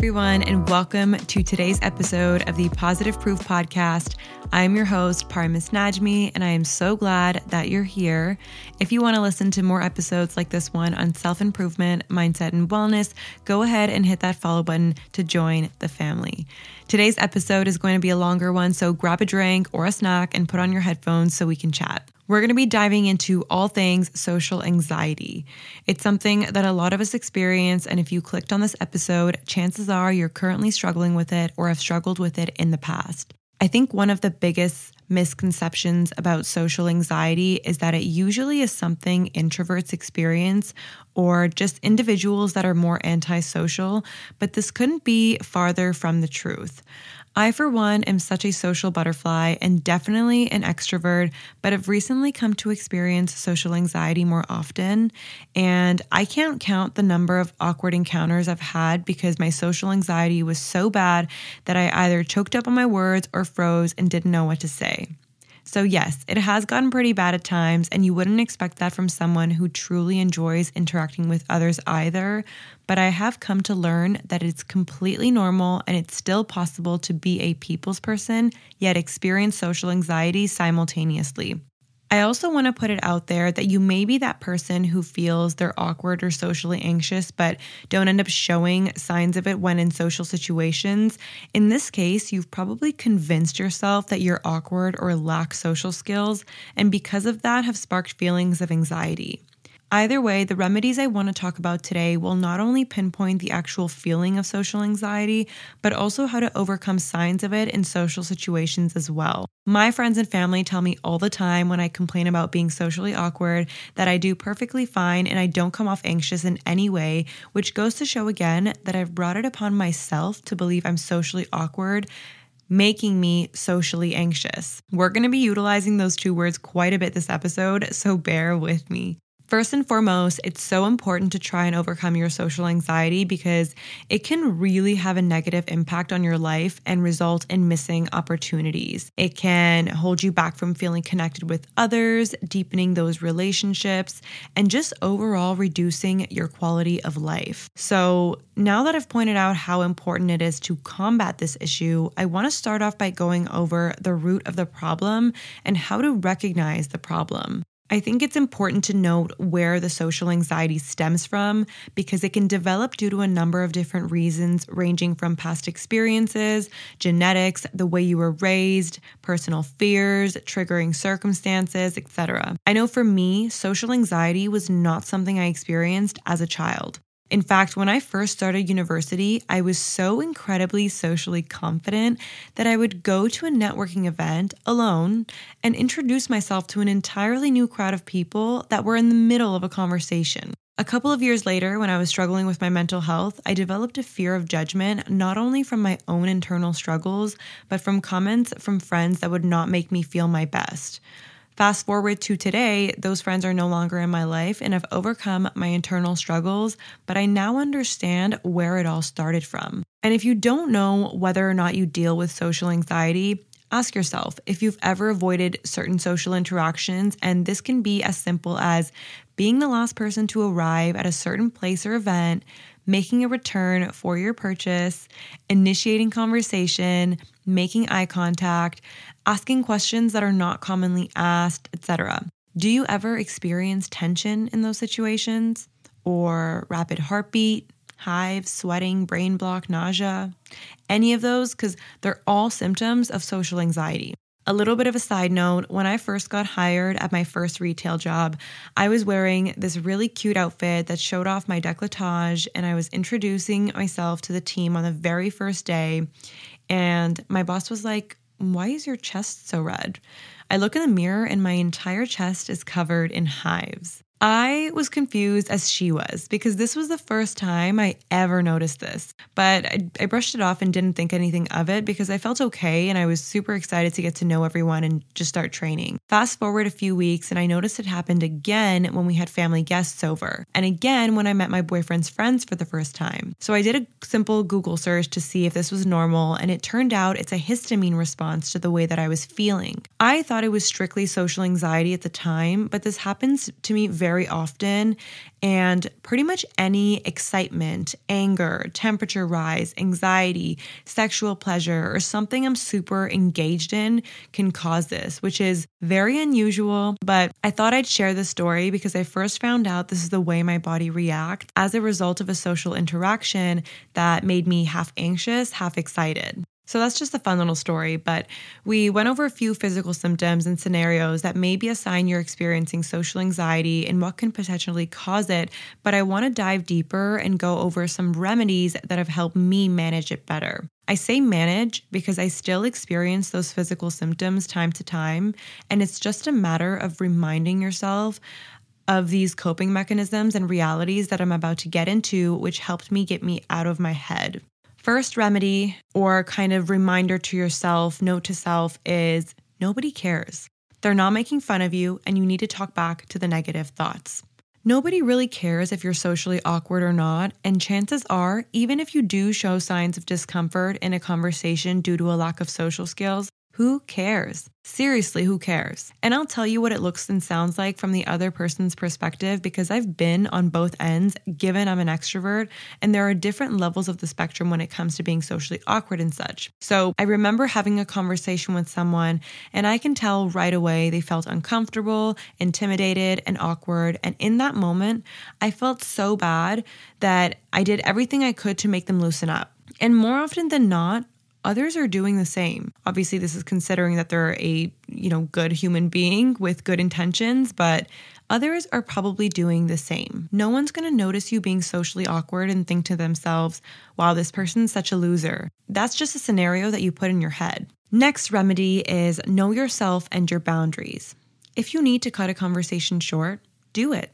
everyone, and welcome to today's episode of the Positive Proof Podcast. I'm your host, Parmis Najmi, and I am so glad that you're here. If you want to listen to more episodes like this one on self improvement, mindset, and wellness, go ahead and hit that follow button to join the family. Today's episode is going to be a longer one, so grab a drink or a snack and put on your headphones so we can chat. We're going to be diving into all things social anxiety. It's something that a lot of us experience, and if you clicked on this episode, chances are you're currently struggling with it or have struggled with it in the past. I think one of the biggest misconceptions about social anxiety is that it usually is something introverts experience or just individuals that are more antisocial, but this couldn't be farther from the truth. I, for one, am such a social butterfly and definitely an extrovert, but have recently come to experience social anxiety more often. And I can't count the number of awkward encounters I've had because my social anxiety was so bad that I either choked up on my words or froze and didn't know what to say. So, yes, it has gotten pretty bad at times, and you wouldn't expect that from someone who truly enjoys interacting with others either. But I have come to learn that it's completely normal and it's still possible to be a people's person, yet experience social anxiety simultaneously. I also want to put it out there that you may be that person who feels they're awkward or socially anxious, but don't end up showing signs of it when in social situations. In this case, you've probably convinced yourself that you're awkward or lack social skills, and because of that, have sparked feelings of anxiety. Either way, the remedies I want to talk about today will not only pinpoint the actual feeling of social anxiety, but also how to overcome signs of it in social situations as well. My friends and family tell me all the time when I complain about being socially awkward that I do perfectly fine and I don't come off anxious in any way, which goes to show again that I've brought it upon myself to believe I'm socially awkward making me socially anxious. We're going to be utilizing those two words quite a bit this episode, so bear with me. First and foremost, it's so important to try and overcome your social anxiety because it can really have a negative impact on your life and result in missing opportunities. It can hold you back from feeling connected with others, deepening those relationships, and just overall reducing your quality of life. So, now that I've pointed out how important it is to combat this issue, I want to start off by going over the root of the problem and how to recognize the problem. I think it's important to note where the social anxiety stems from because it can develop due to a number of different reasons, ranging from past experiences, genetics, the way you were raised, personal fears, triggering circumstances, etc. I know for me, social anxiety was not something I experienced as a child. In fact, when I first started university, I was so incredibly socially confident that I would go to a networking event alone and introduce myself to an entirely new crowd of people that were in the middle of a conversation. A couple of years later, when I was struggling with my mental health, I developed a fear of judgment, not only from my own internal struggles, but from comments from friends that would not make me feel my best. Fast forward to today, those friends are no longer in my life and I've overcome my internal struggles, but I now understand where it all started from. And if you don't know whether or not you deal with social anxiety, ask yourself if you've ever avoided certain social interactions, and this can be as simple as being the last person to arrive at a certain place or event, making a return for your purchase, initiating conversation, making eye contact, asking questions that are not commonly asked, etc. Do you ever experience tension in those situations or rapid heartbeat, hives, sweating, brain block, nausea? Any of those cuz they're all symptoms of social anxiety. A little bit of a side note when I first got hired at my first retail job, I was wearing this really cute outfit that showed off my decolletage, and I was introducing myself to the team on the very first day. And my boss was like, Why is your chest so red? I look in the mirror, and my entire chest is covered in hives. I was confused as she was because this was the first time I ever noticed this. But I, I, brushed it off and didn't think anything of it because I felt okay and I was super excited to get to know everyone and just start training. Fast forward a few weeks and I noticed it happened again when we had family guests over and again when I met my boyfriend's friends for the first time. So I did a simple Google search to see if this was normal and it turned out it's a histamine response to the way that I was feeling. I thought it was strictly social anxiety at the time, but this happens to me very very often. And pretty much any excitement, anger, temperature rise, anxiety, sexual pleasure, or something I'm super engaged in can cause this, which is very unusual. But I thought I'd share this story because I first found out this is the way my body reacts as a result of a social interaction that made me half anxious, half excited. So that's just a fun little story, but we went over a few physical symptoms and scenarios that may be a sign you're experiencing social anxiety and what can potentially cause it. But I want to dive deeper and go over some remedies that have helped me manage it better. I say manage because I still experience those physical symptoms time to time, and it's just a matter of reminding yourself of these coping mechanisms and realities that I'm about to get into, which helped me get me out of my head. First remedy or kind of reminder to yourself, note to self is nobody cares. They're not making fun of you, and you need to talk back to the negative thoughts. Nobody really cares if you're socially awkward or not, and chances are, even if you do show signs of discomfort in a conversation due to a lack of social skills, who cares? Seriously, who cares? And I'll tell you what it looks and sounds like from the other person's perspective because I've been on both ends, given I'm an extrovert, and there are different levels of the spectrum when it comes to being socially awkward and such. So I remember having a conversation with someone, and I can tell right away they felt uncomfortable, intimidated, and awkward. And in that moment, I felt so bad that I did everything I could to make them loosen up. And more often than not, others are doing the same. Obviously, this is considering that they're a, you know, good human being with good intentions, but others are probably doing the same. No one's going to notice you being socially awkward and think to themselves, "Wow, this person's such a loser." That's just a scenario that you put in your head. Next remedy is know yourself and your boundaries. If you need to cut a conversation short, do it.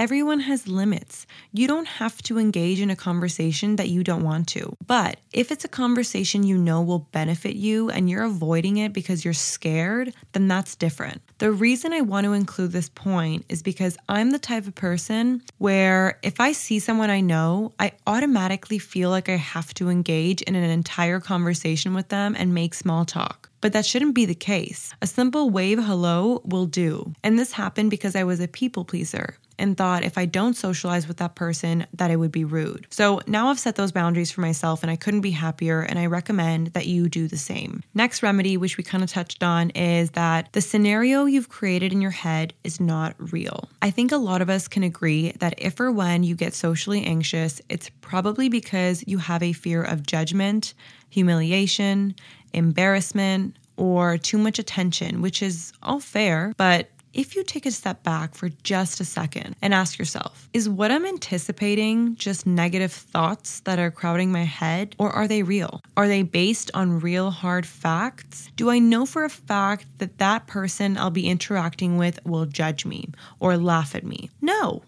Everyone has limits. You don't have to engage in a conversation that you don't want to. But if it's a conversation you know will benefit you and you're avoiding it because you're scared, then that's different. The reason I want to include this point is because I'm the type of person where if I see someone I know, I automatically feel like I have to engage in an entire conversation with them and make small talk. But that shouldn't be the case. A simple wave hello will do. And this happened because I was a people pleaser and thought if I don't socialize with that person, that it would be rude. So now I've set those boundaries for myself and I couldn't be happier. And I recommend that you do the same. Next remedy, which we kind of touched on, is that the scenario you've created in your head is not real. I think a lot of us can agree that if or when you get socially anxious, it's probably because you have a fear of judgment, humiliation, embarrassment, or too much attention, which is all fair, but if you take a step back for just a second and ask yourself, is what I'm anticipating just negative thoughts that are crowding my head, or are they real? Are they based on real hard facts? Do I know for a fact that that person I'll be interacting with will judge me or laugh at me? No.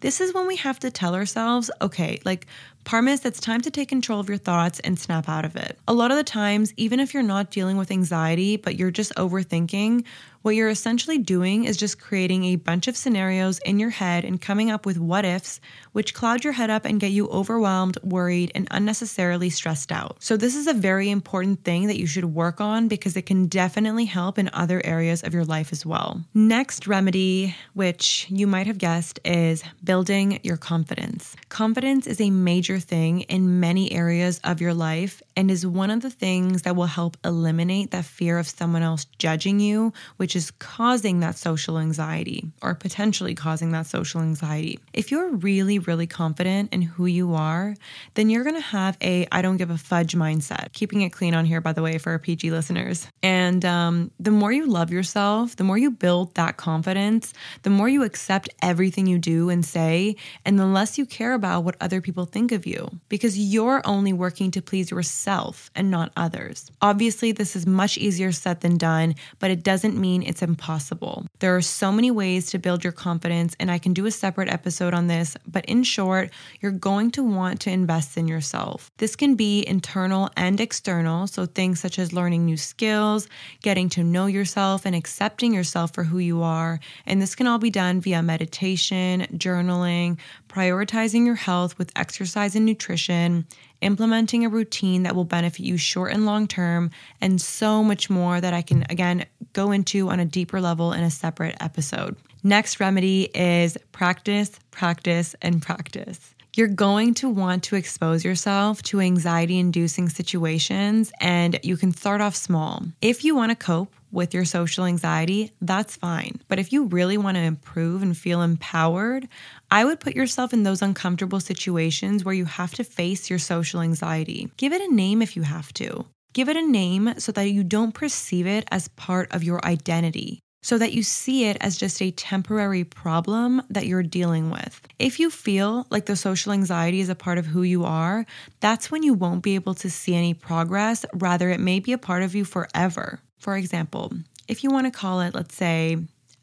This is when we have to tell ourselves, okay, like Parmis, it's time to take control of your thoughts and snap out of it. A lot of the times, even if you're not dealing with anxiety, but you're just overthinking, what you're essentially doing is just creating a bunch of scenarios in your head and coming up with what ifs, which cloud your head up and get you overwhelmed, worried, and unnecessarily stressed out. So, this is a very important thing that you should work on because it can definitely help in other areas of your life as well. Next remedy, which you might have guessed, is building your confidence. Confidence is a major thing in many areas of your life and is one of the things that will help eliminate that fear of someone else judging you, which is causing that social anxiety or potentially causing that social anxiety. If you're really, really confident in who you are, then you're going to have a I don't give a fudge mindset. Keeping it clean on here, by the way, for our PG listeners. And um, the more you love yourself, the more you build that confidence, the more you accept everything you do and say, and the less you care about what other people think of you because you're only working to please yourself and not others. Obviously, this is much easier said than done, but it doesn't mean mean it's impossible. There are so many ways to build your confidence, and I can do a separate episode on this, but in short, you're going to want to invest in yourself. This can be internal and external, so things such as learning new skills, getting to know yourself, and accepting yourself for who you are. And this can all be done via meditation, journaling, prioritizing your health with exercise and nutrition, implementing a routine that will benefit you short and long term, and so much more that I can, again, go into on a deeper level in a separate episode. Next remedy is practice, practice, and practice. You're going to want to expose yourself to anxiety inducing situations, and you can start off small. If you want to cope with your social anxiety, that's fine. But if you really want to improve and feel empowered, I would put yourself in those uncomfortable situations where you have to face your social anxiety. Give it a name if you have to. Give it a name so that you don't perceive it as part of your identity so that you see it as just a temporary problem that you're dealing with. If you feel like the social anxiety is a part of who you are, that's when you won't be able to see any progress. Rather, it may be a part of you forever. For example, if you want to call it, let's say,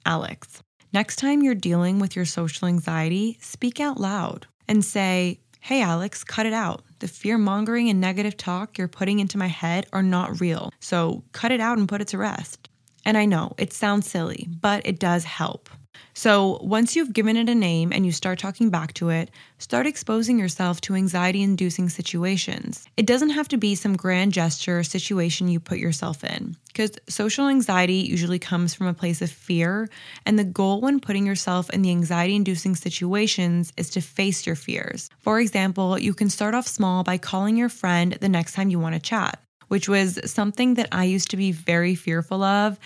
Alex, next time you're dealing with your social anxiety, speak out loud and say, Hey, Alex, cut it out. The fear mongering and negative talk you're putting into my head are not real. So cut it out and put it to rest. And I know it sounds silly, but it does help. So, once you've given it a name and you start talking back to it, start exposing yourself to anxiety inducing situations. It doesn't have to be some grand gesture or situation you put yourself in, because social anxiety usually comes from a place of fear. And the goal when putting yourself in the anxiety inducing situations is to face your fears. For example, you can start off small by calling your friend the next time you want to chat which was something that I used to be very fearful of.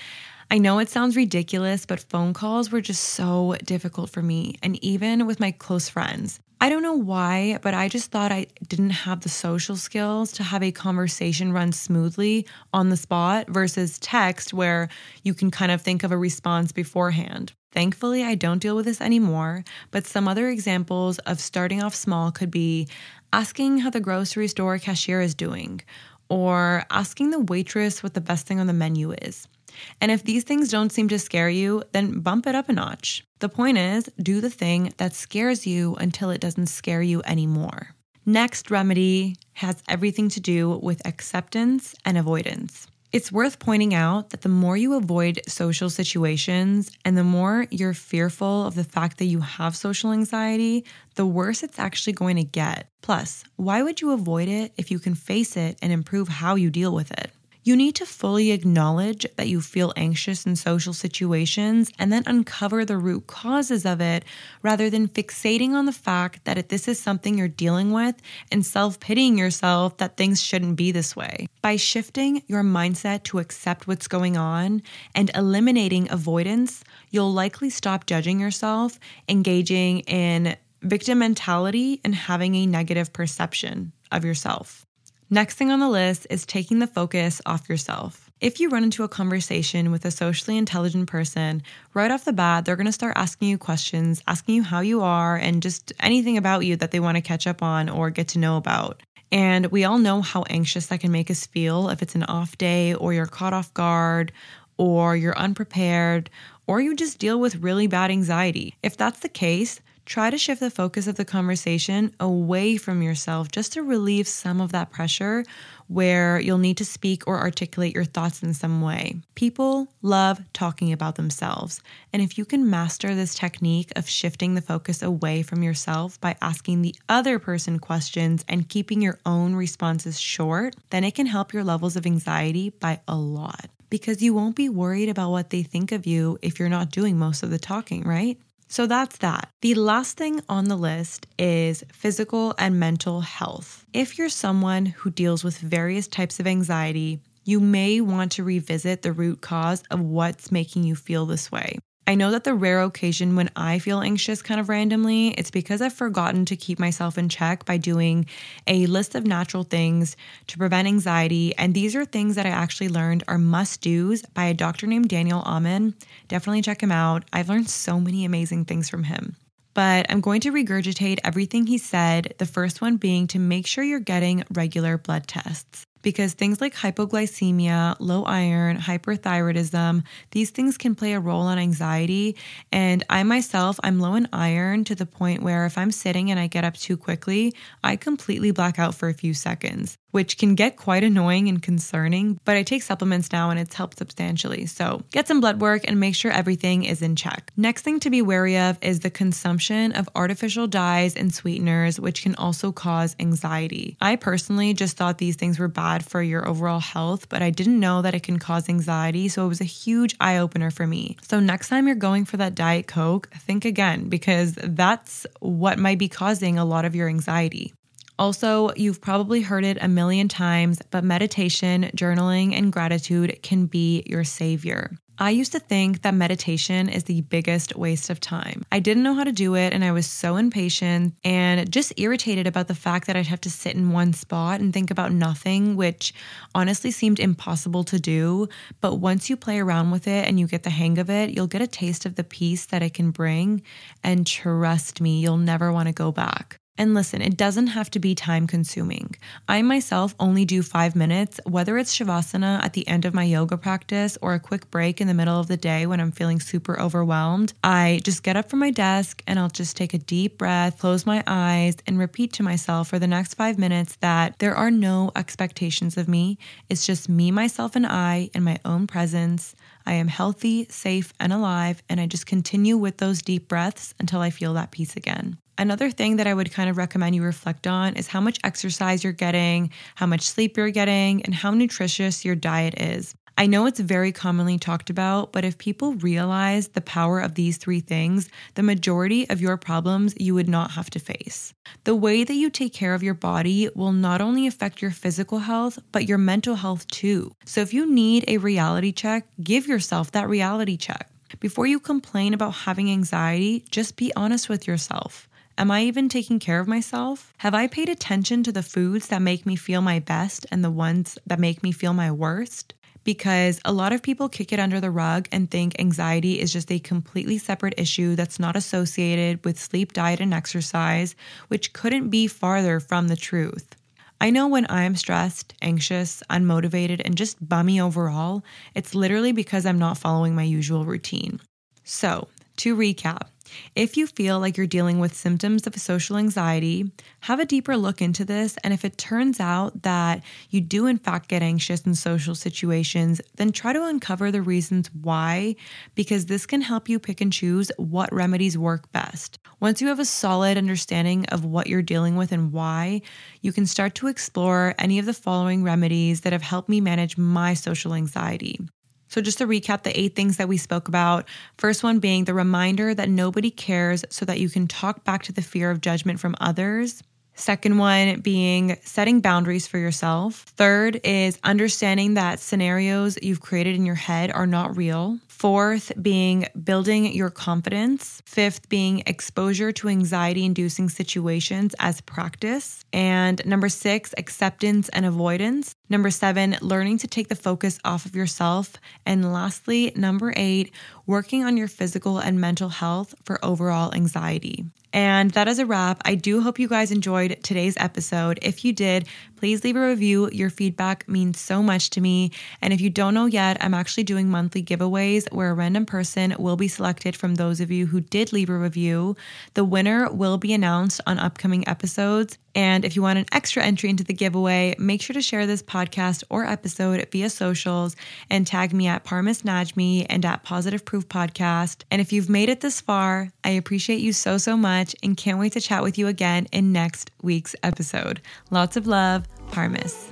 I know it sounds ridiculous, but phone calls were just so difficult for me, and even with my close friends. I don't know why, but I just thought I didn't have the social skills to have a conversation run smoothly on the spot versus text where you can kind of think of a response beforehand. Thankfully, I don't deal with this anymore, but some other examples of starting off small could be asking how the grocery store cashier is doing, or asking the waitress what the best thing on the menu is. And if these things don't seem to scare you, then bump it up a notch. The point is, do the thing that scares you until it doesn't scare you anymore. Next remedy has everything to do with acceptance and avoidance. It's worth pointing out that the more you avoid social situations and the more you're fearful of the fact that you have social anxiety, the worse it's actually going to get. Plus, why would you avoid it if you can face it and improve how you deal with it? You need to fully acknowledge that you feel anxious in social situations and then uncover the root causes of it rather than fixating on the fact that this is something you're dealing with and self pitying yourself that things shouldn't be this way. By shifting your mindset to accept what's going on and eliminating avoidance, you'll likely stop judging yourself, engaging in victim mentality, and having a negative perception of yourself. Next thing on the list is taking the focus off yourself. If you run into a conversation with a socially intelligent person, right off the bat, they're going to start asking you questions, asking you how you are, and just anything about you that they want to catch up on or get to know about. And we all know how anxious that can make us feel if it's an off day or you're caught off guard or you're unprepared or you just deal with really bad anxiety. If that's the case, try to shift the focus of the conversation away from yourself just to relieve some of that pressure where you'll need to speak or articulate your thoughts in some way. People love talking about themselves. And if you can master this technique of shifting the focus away from yourself by asking the other person questions and keeping your own responses short, then it can help your levels of anxiety by a lot because you won't be worried about what they think of you if you're not doing most of the talking, right? So that's that. The last thing on the list is physical and mental health. If you're someone who deals with various types of anxiety, you may want to revisit the root cause of what's making you feel this way. I know that the rare occasion when I feel anxious kind of randomly, it's because I've forgotten to keep myself in check by doing a list of natural things to prevent anxiety. And these are things that I actually learned are must do's by a doctor named Daniel Amen. Definitely check him out. I've learned so many amazing things from him but I'm going to regurgitate everything he said. The first one being to make sure you're getting regular blood tests because things like hypoglycemia, low iron, hyperthyroidism, these things can play a role on anxiety. And I myself, I'm low in iron to the point where if I'm sitting and I get up too quickly, I completely black out for a few seconds which can get quite annoying and concerning, but I take supplements now and it's helped substantially. So get some blood work and make sure everything is in check. Next thing to be wary of is the consumption of artificial dyes and sweeteners, which can also cause anxiety. I personally just thought these things were bad for your overall health, but I didn't know that it can cause anxiety. So it was a huge eye opener for me. So next time you're going for that Diet Coke, think again because that's what might be causing a lot of your anxiety. Also, you've probably heard it a million times, but meditation, journaling, and gratitude can be your savior. I used to think that meditation is the biggest waste of time. I didn't know how to do it, and I was so impatient and just irritated about the fact that I'd have to sit in one spot and think about nothing, which honestly seemed impossible to do. But once you play around with it and you get the hang of it, you'll get a taste of the peace that it can bring. And trust me, you'll never want to go back. And listen, it doesn't have to be time consuming. I myself only do five minutes, whether it's Shavasana at the end of my yoga practice or a quick break in the middle of the day when I'm feeling super overwhelmed. I just get up from my desk and I'll just take a deep breath, close my eyes, and repeat to myself for the next five minutes that there are no expectations of me. It's just me, myself, and I in my own presence. I am healthy, safe, and alive, and I just continue with those deep breaths until I feel that peace again. Another thing that I would kind of recommend you reflect on is how much exercise you're getting, how much sleep you're getting, and how nutritious your diet is. I know it's very commonly talked about, but if people realize the power of these three things, the majority of your problems you would not have to face. The way that you take care of your body will not only affect your physical health, but your mental health too. So if you need a reality check, give yourself that reality check. Before you complain about having anxiety, just be honest with yourself. Am I even taking care of myself? Have I paid attention to the foods that make me feel my best and the ones that make me feel my worst? Because a lot of people kick it under the rug and think anxiety is just a completely separate issue that's not associated with sleep, diet, and exercise, which couldn't be farther from the truth. I know when I'm stressed, anxious, unmotivated, and just bummy overall, it's literally because I'm not following my usual routine. So, to recap, if you feel like you're dealing with symptoms of social anxiety, have a deeper look into this. And if it turns out that you do, in fact, get anxious in social situations, then try to uncover the reasons why, because this can help you pick and choose what remedies work best. Once you have a solid understanding of what you're dealing with and why, you can start to explore any of the following remedies that have helped me manage my social anxiety. So, just to recap the eight things that we spoke about first one being the reminder that nobody cares so that you can talk back to the fear of judgment from others. Second one being setting boundaries for yourself. Third is understanding that scenarios you've created in your head are not real. Fourth, being building your confidence. Fifth, being exposure to anxiety inducing situations as practice. And number six, acceptance and avoidance. Number seven, learning to take the focus off of yourself. And lastly, number eight, working on your physical and mental health for overall anxiety. And that is a wrap. I do hope you guys enjoyed today's episode. If you did, please leave a review. Your feedback means so much to me. And if you don't know yet, I'm actually doing monthly giveaways where a random person will be selected from those of you who did leave a review. The winner will be announced on upcoming episodes. And if you want an extra entry into the giveaway, make sure to share this podcast or episode via socials and tag me at Parmis Najmi and at Positive Proof Podcast. And if you've made it this far, I appreciate you so, so much and can't wait to chat with you again in next week's episode. Lots of love, Parmis.